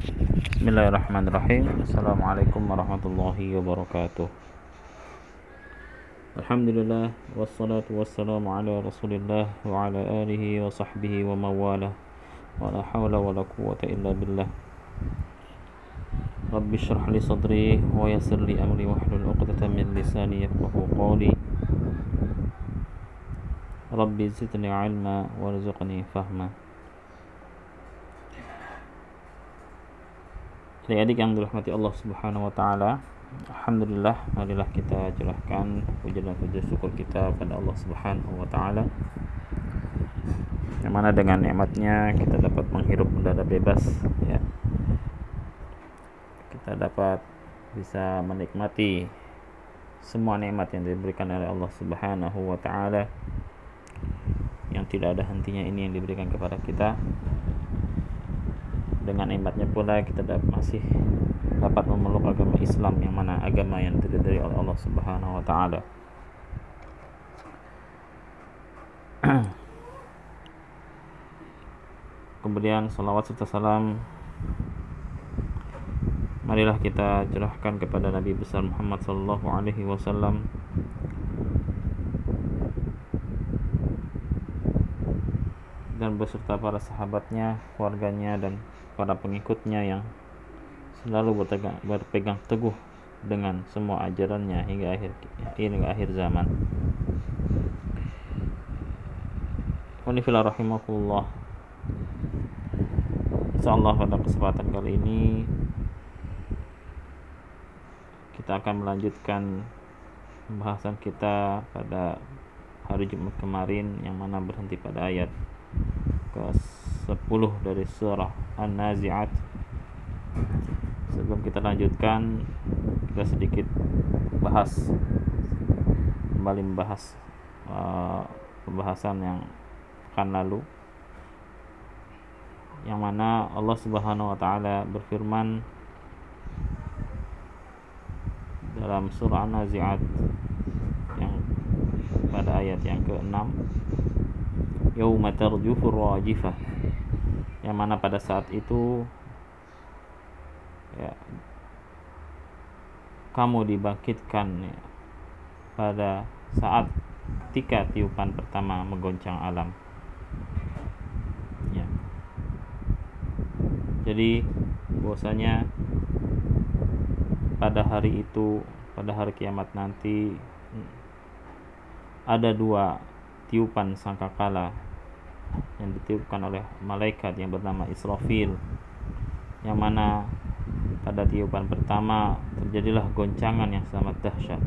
Bismillahirrahmanirrahim. Assalamualaikum warahmatullahi wabarakatuh. Alhamdulillah Wassalatu wassalamu ala rasulillah Wa ala alihi wa sahbihi wa mawala Wa la hawla wa la quwata illa billah. Rabbi syrah li sadri Wa yasir li amri wa hlul uqdata min lisani yafqahu qawli. Rabbi zidni ilma warzuqni fahma Adik-adik yang dirahmati Allah Subhanahu wa taala, alhamdulillah marilah kita curahkan puja dan puja syukur kita pada Allah Subhanahu wa taala. Yang mana dengan nikmatnya kita dapat menghirup udara bebas ya. Kita dapat bisa menikmati semua nikmat yang diberikan oleh Allah Subhanahu wa taala yang tidak ada hentinya ini yang diberikan kepada kita dengan nikmatnya pula kita dapat masih dapat memeluk agama Islam yang mana agama yang terdiri oleh Allah Subhanahu wa taala. Kemudian salawat serta salam marilah kita curahkan kepada Nabi besar Muhammad sallallahu alaihi wasallam dan beserta para sahabatnya, keluarganya dan para pengikutnya yang selalu berpegang, berpegang teguh dengan semua ajarannya hingga akhir hingga akhir zaman. Unifillah rahimahullah. Insyaallah pada kesempatan kali ini kita akan melanjutkan pembahasan kita pada hari Jumat kemarin yang mana berhenti pada ayat ke 10 dari surah An-Nazi'at. Sebelum kita lanjutkan kita sedikit bahas kembali membahas uh, pembahasan yang akan lalu. Yang mana Allah Subhanahu wa taala berfirman dalam surah An-Nazi'at yang pada ayat yang ke-6 yauma tarjufur rajifah yang mana pada saat itu ya kamu dibangkitkan ya, pada saat ketika tiupan pertama menggoncang alam. Ya. Jadi bahwasanya pada hari itu pada hari kiamat nanti ada dua tiupan sangkakala yang ditiupkan oleh malaikat yang bernama Israfil yang mana pada tiupan pertama terjadilah goncangan yang sangat dahsyat.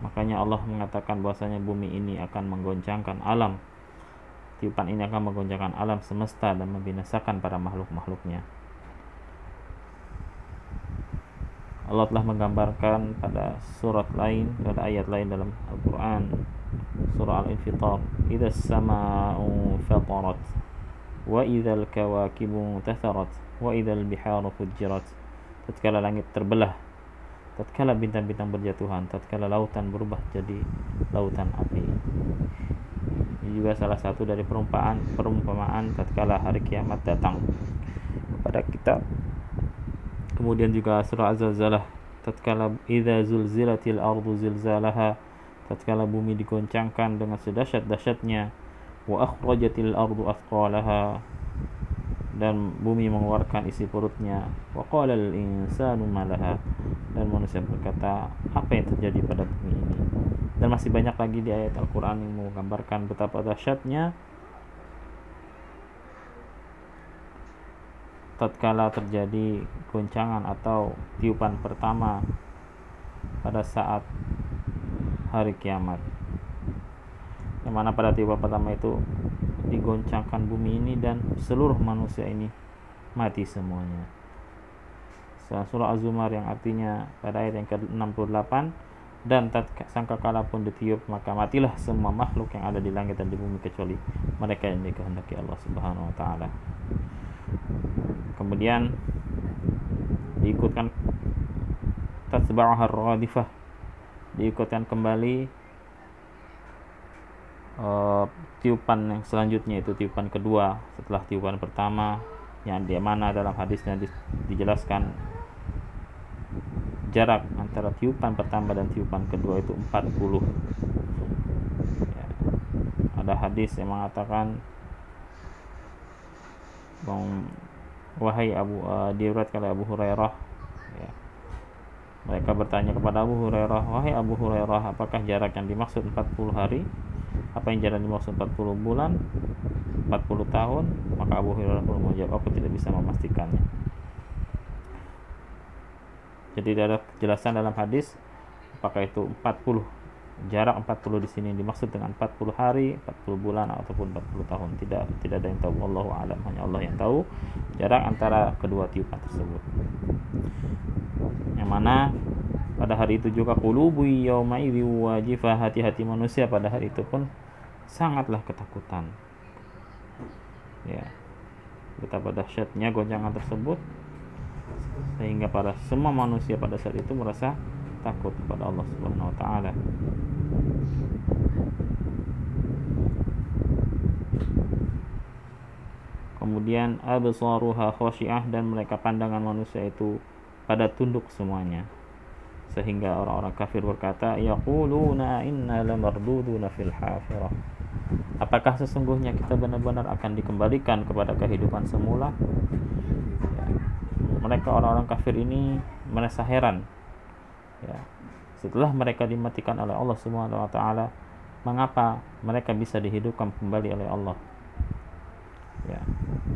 Makanya Allah mengatakan bahwasanya bumi ini akan menggoncangkan alam. Tiupan ini akan menggoncangkan alam semesta dan membinasakan para makhluk-makhluknya Allah telah menggambarkan pada surat lain pada ayat lain dalam Al-Quran surah Al-Infitar idza as-sama'u fatarat wa idza al-kawakibu tatharat wa idza al-biharu fujirat. Tatkala langit terbelah tatkala bintang-bintang berjatuhan tatkala lautan berubah jadi lautan api. Ini juga salah satu dari perumpamaan perumpamaan tatkala hari kiamat datang. Kepada kita kemudian juga surah az-zalzalah tatkala idza zulzilatil ardu zilzalaha tatkala bumi digoncangkan dengan sedahsyat-dahsyatnya wa akhrajatil ardu athqalaha dan bumi mengeluarkan isi perutnya wa qala al insanu malaha dan manusia berkata apa yang terjadi pada bumi ini? Dan masih banyak lagi di ayat Al-Qur'an yang menggambarkan betapa dahsyatnya tatkala terjadi goncangan atau tiupan pertama pada saat hari kiamat. Yang mana pada tiupan pertama itu digoncangkan bumi ini dan seluruh manusia ini mati semuanya. Surah Az-Zumar yang artinya pada ayat yang ke-68 dan sangka kala pun ditiup maka matilah semua makhluk yang ada di langit dan di bumi kecuali mereka yang dikehendaki Allah Subhanahu wa taala kemudian diikutkan tasba'uhar radifah diikutkan kembali uh, tiupan yang selanjutnya itu tiupan kedua. Setelah tiupan pertama yang di mana dalam hadisnya di, dijelaskan jarak antara tiupan pertama dan tiupan kedua itu 40 ya. ada hadis yang mengatakan wahai Abu uh, diriwayatkan Abu Hurairah. Ya. mereka bertanya kepada Abu Hurairah wahai Abu Hurairah apakah jarak yang dimaksud 40 hari? Apa yang jalan dimaksud 40 bulan? 40 tahun? Maka Abu Hurairah pun menjawab aku tidak bisa memastikannya. Jadi ada kejelasan dalam hadis apakah itu 40 jarak 40 di sini. Dimaksud dengan 40 hari 40 bulan ataupun 40 tahun. Tidak tidak ada yang tahu. Allah alam. Hanya Allah yang tahu. Jarak antara kedua tiupan tersebut. Yang mana pada hari itu juga qulubu yauma wajifah hati-hati manusia pada hari itu pun sangatlah ketakutan. Ya. Betapa dahsyatnya goncangan tersebut. Sehingga para semua manusia pada saat itu merasa takut kepada Allah Subhanahu wa taala. Kemudian absaruha khasyiah dan mereka pandangan manusia itu pada tunduk semuanya. Sehingga orang-orang kafir berkata, yaquluna inna lamarduduna fil hafirah. Apakah sesungguhnya kita benar-benar akan dikembalikan kepada kehidupan semula? Ya. Mereka orang-orang kafir ini merasa heran ya. Setelah mereka dimatikan oleh Allah Subhanahu wa taala mengapa mereka bisa dihidupkan kembali oleh Allah? Ya.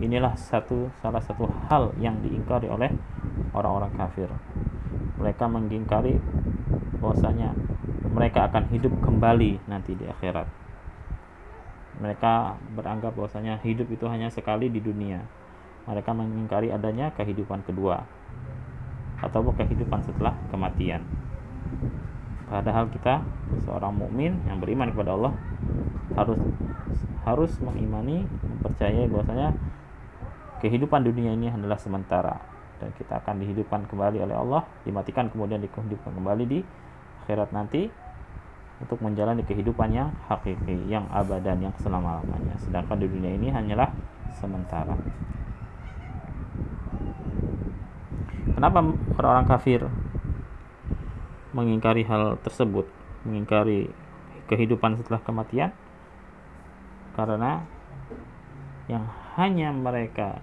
Inilah satu salah satu hal yang diingkari oleh orang-orang kafir. Mereka mengingkari bahwasanya mereka akan hidup kembali nanti di akhirat. Mereka beranggap bahwasanya hidup itu hanya sekali di dunia. Mereka mengingkari adanya kehidupan kedua atau kehidupan setelah kematian. Padahal kita seorang mukmin yang beriman kepada Allah harus harus mengimani, mempercayai bahwasanya kehidupan dunia ini adalah sementara dan kita akan dihidupkan kembali oleh Allah, dimatikan kemudian dihidupkan kembali di akhirat nanti untuk menjalani kehidupan yang hakiki, yang abadan, yang selama-lamanya. Sedangkan di dunia ini hanyalah sementara. Kenapa orang-orang kafir mengingkari hal tersebut, mengingkari kehidupan setelah kematian? Karena yang hanya mereka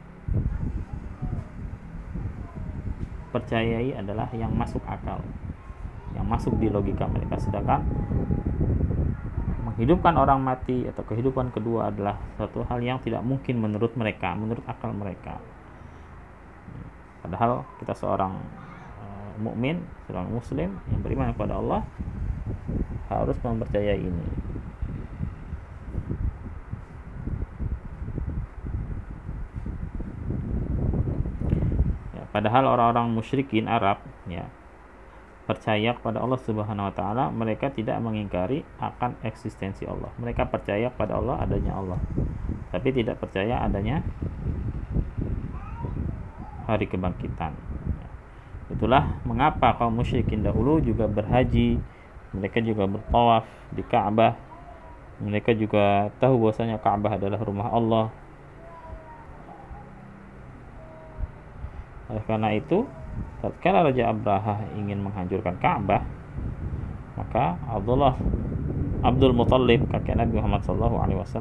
percayai adalah yang masuk akal, yang masuk di logika mereka. Sedangkan menghidupkan orang mati atau kehidupan kedua adalah satu hal yang tidak mungkin menurut mereka, menurut akal mereka padahal kita seorang uh, mukmin seorang muslim yang beriman kepada Allah harus mempercayai ini ya, padahal orang-orang musyrikin Arab ya percaya kepada Allah Subhanahu wa taala, mereka tidak mengingkari akan eksistensi Allah. Mereka percaya pada Allah adanya Allah. Tapi tidak percaya adanya hari kebangkitan. Itulah mengapa kaum musyrikin dahulu juga berhaji, mereka juga bertawaf di Ka'bah. Mereka juga tahu bahwasanya Ka'bah adalah rumah Allah. Oleh karena itu, tatkala Raja Abraha ingin menghancurkan Ka'bah, maka Abdullah Abdul Muthalib kakek Nabi Muhammad SAW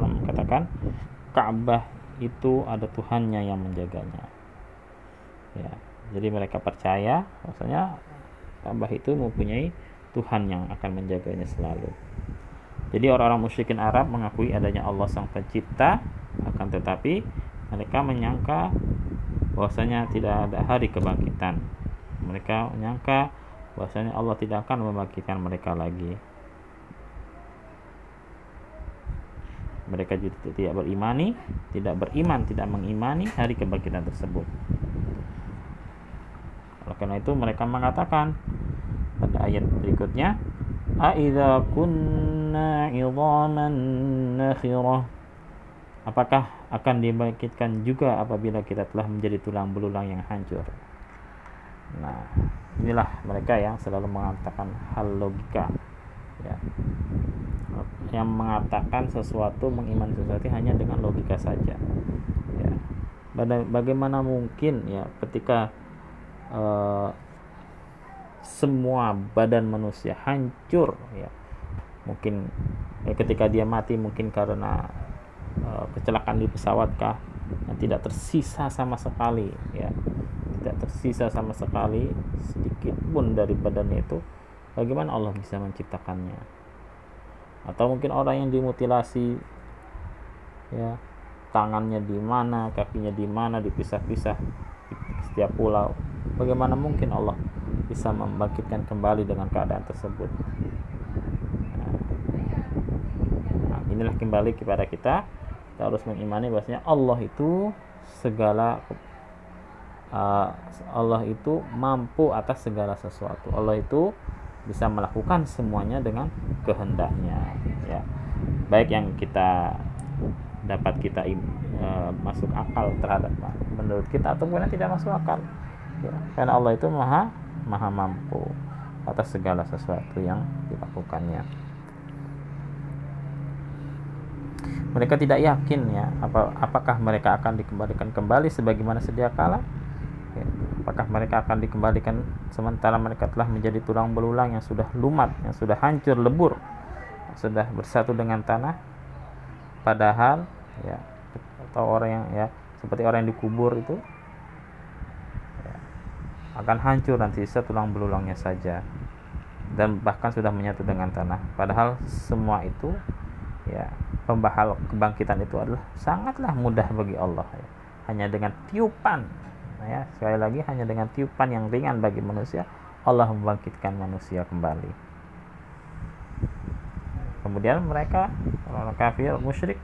mengatakan Ka'bah itu ada Tuhannya yang menjaganya ya jadi mereka percaya maksudnya Ka'bah itu mempunyai Tuhan yang akan menjaganya selalu. Jadi orang-orang musyrikin Arab mengakui adanya Allah sang pencipta akan tetapi mereka menyangka bahwasanya tidak ada hari kebangkitan. Mereka menyangka bahwasanya Allah tidak akan membangkitkan mereka lagi. Mereka juga tidak berimani tidak beriman tidak mengimani hari kebangkitan tersebut oleh karena itu mereka mengatakan pada ayat berikutnya Aidza kunna idhaman nakhirah Apakah akan dibangkitkan juga apabila kita telah menjadi tulang belulang yang hancur? Nah, inilah mereka yang selalu mengatakan hal logika ya. Yang mengatakan sesuatu mengiman sesuatu hanya dengan logika saja ya. Bagaimana mungkin ya ketika uh, semua badan manusia hancur ya. Mungkin ya, ketika dia mati mungkin karena uh, kecelakaan di pesawat kah yang tidak tersisa sama sekali ya. Tidak tersisa sama sekali sedikit pun dari badannya itu bagaimana Allah bisa menciptakannya? Atau mungkin orang yang dimutilasi ya tangannya di mana kakinya di mana dipisah-pisah di setiap pulau bagaimana mungkin Allah bisa membangkitkan kembali dengan keadaan tersebut? Nah, inilah kembali kepada kita. Kita harus mengimani bahwasanya Allah itu segala uh, Allah itu mampu atas segala sesuatu. Allah itu bisa melakukan semuanya dengan kehendaknya ya. Baik yang kita dapat kita uh, masuk akal terhadap menurut kita ataupun yang tidak masuk akal ya. karena Allah itu maha maha mampu atas segala sesuatu yang dilakukannya. Mereka tidak yakin ya apa apakah mereka akan dikembalikan kembali sebagaimana sedia kala? Ya, apakah mereka akan dikembalikan sementara mereka telah menjadi tulang belulang yang sudah lumat yang sudah hancur lebur sudah bersatu dengan tanah? Padahal ya atau orang yang ya seperti orang yang dikubur itu akan hancur nanti sisa tulang belulangnya saja. Dan bahkan sudah menyatu dengan tanah. Padahal semua itu ya pembahal kebangkitan itu adalah sangatlah mudah bagi Allah ya. hanya dengan tiupan ya. Sekali lagi hanya dengan tiupan yang ringan bagi manusia Allah membangkitkan manusia kembali. Kemudian mereka orang kafir musyrik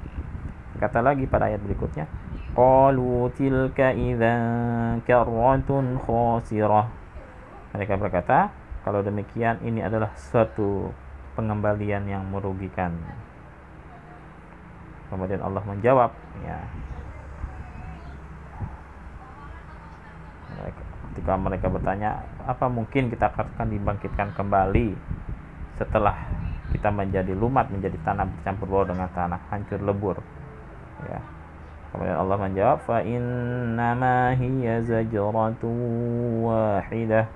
kata lagi pada ayat berikutnya Qalu tilka karratun khasirah. Mereka berkata, kalau demikian ini adalah suatu pengembalian yang merugikan. Kemudian Allah menjawab, ya. Ketika mereka bertanya, apa mungkin kita akan dibangkitkan kembali setelah kita menjadi lumat, menjadi tanah bercampur bau dengan tanah, hancur lebur. Ya, Kemudian Allah menjawab, "Fa innama hiya wahidah."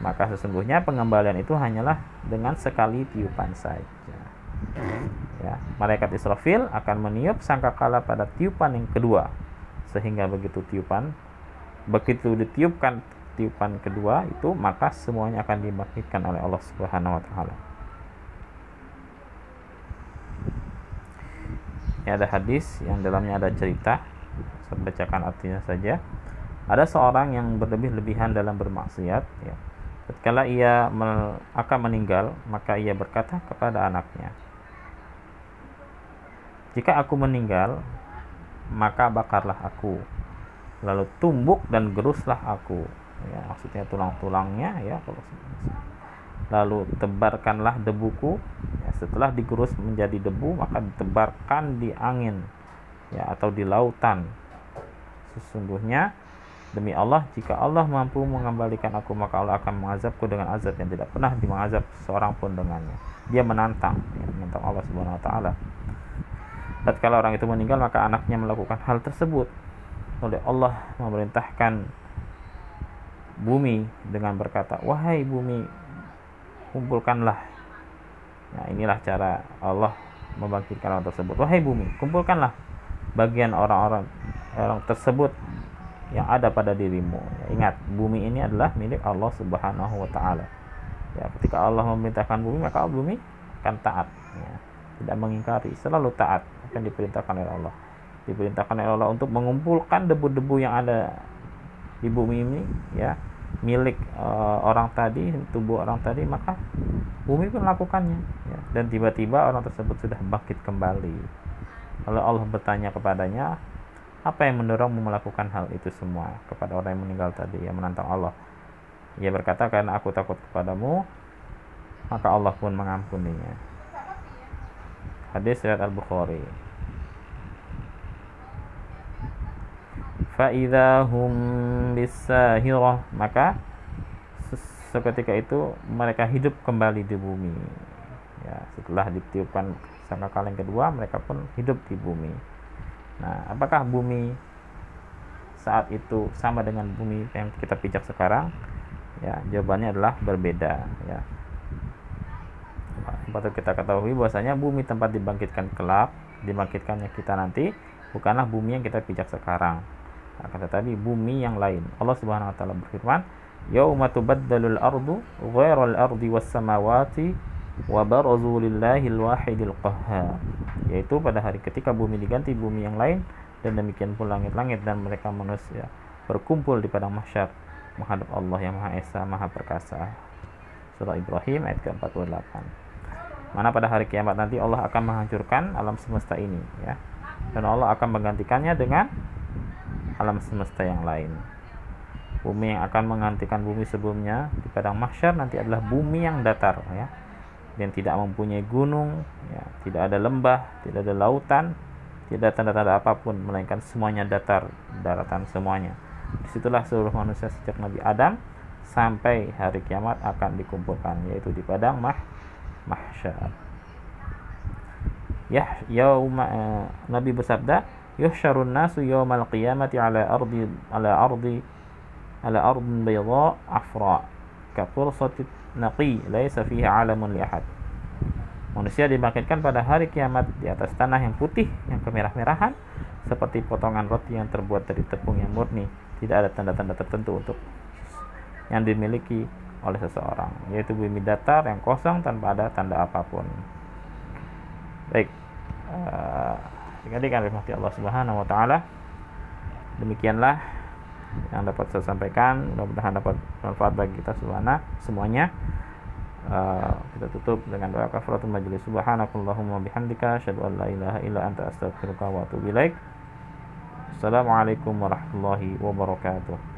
Maka sesungguhnya pengembalian itu hanyalah dengan sekali tiupan saja. Ya, malaikat Israfil akan meniup sangkakala pada tiupan yang kedua. Sehingga begitu tiupan begitu ditiupkan tiupan kedua itu maka semuanya akan dibangkitkan oleh Allah Subhanahu wa taala. Ini ada hadis yang dalamnya ada cerita. Saya bacakan artinya saja. Ada seorang yang berlebih-lebihan dalam bermaksiat. Ya. Ketika ia akan meninggal, maka ia berkata kepada anaknya, Jika aku meninggal, maka bakarlah aku. Lalu tumbuk dan geruslah aku. Ya, maksudnya tulang-tulangnya ya kalau lalu tebarkanlah debuku. Ya, setelah digerus menjadi debu maka ditebarkan di angin ya atau di lautan. Sesungguhnya demi Allah jika Allah mampu mengembalikan aku maka Allah akan mengazabku dengan azab yang tidak pernah dimengazab seorang pun dengannya. Dia menantang ya, menantang Allah subhanahu wa taala. Kalau orang itu meninggal maka anaknya melakukan hal tersebut. Oleh Allah memerintahkan bumi dengan berkata wahai bumi kumpulkanlah. Nah inilah cara Allah membangkitkan orang tersebut. Wahai bumi kumpulkanlah bagian orang-orang orang tersebut yang ada pada dirimu. Ya, ingat bumi ini adalah milik Allah subhanahu wa ta'ala. Ya ketika Allah memerintahkan bumi maka bumi akan taat. Ya. tidak mengingkari selalu taat. Akan diperintahkan oleh Allah? Diperintahkan oleh Allah untuk mengumpulkan debu-debu yang ada di bumi ini ya milik uh, orang tadi tubuh orang tadi maka bumi pun melakukannya ya. dan tiba-tiba orang tersebut sudah bangkit kembali. Lalu Allah bertanya kepadanya apa yang mendorongmu melakukan hal itu semua kepada orang yang meninggal tadi yang menantang Allah? Ia berkata karena aku takut kepadamu maka Allah pun mengampuninya. Hadis riwayat Al Bukhari faidahum bisahirah. Maka seketika itu mereka hidup kembali di bumi. Ya setelah ditiupkan sangka kaleng kedua mereka pun hidup di bumi. Nah apakah bumi saat itu sama dengan bumi yang kita pijak sekarang? Ya jawabannya adalah berbeda ya. Patut kita ketahui bahwasanya bumi tempat dibangkitkan kelak dibangkitkannya kita nanti bukanlah bumi yang kita pijak sekarang akan tetapi bumi yang lain. Allah Subhanahu wa taala berfirman yauma tubaddalul ardu ghairal ardi was samawati wa barazu lillahil wahidil qahhar. Yaitu pada hari ketika bumi diganti bumi yang lain dan demikian pula langit-langit dan mereka manusia berkumpul di padang mahsyar menghadap Allah yang Maha Esa Maha Perkasa. Surah Ibrahim ayat ke-48. Mana pada hari kiamat nanti Allah akan menghancurkan alam semesta ini ya. Dan Allah akan menggantikannya dengan alam semesta yang lain. Bumi yang akan menggantikan bumi sebelumnya di padang mahsyar nanti adalah bumi yang datar ya. Dan tidak mempunyai gunung ya, tidak ada lembah tidak ada lautan tidak tanda-tanda apa pun melainkan semuanya datar daratan semuanya. Di situlah seluruh manusia sejak Nabi Adam sampai hari kiamat akan dikumpulkan yaitu di padang mah mahsyar. Ya yauma eh, Nabi bersabda yuhsyarun nasu yawmal qiyamati ala ardi ala ardi ala ardin bayda afra ka fursati naqi laisa fiha alamun li ahad Manusia dibangkitkan pada hari kiamat di atas tanah yang putih, yang kemerah-merahan, seperti potongan roti yang terbuat dari tepung yang murni. Tidak ada tanda-tanda tertentu untuk yang dimiliki oleh seseorang, yaitu bumi datar yang kosong tanpa ada tanda apa pun. Baik, uh, adik-adik Allah Subhanahu Wa Taala. Demikianlah yang dapat saya sampaikan. Mudah-mudahan dapat manfaat bagi kita semuanya semuanya. Uh, kita tutup dengan doa kafaratul majelis subhanakallahumma bihamdika asyhadu an la ilaha illa anta astaghfiruka wa atubu ilaik. Assalamualaikum warahmatullahi wabarakatuh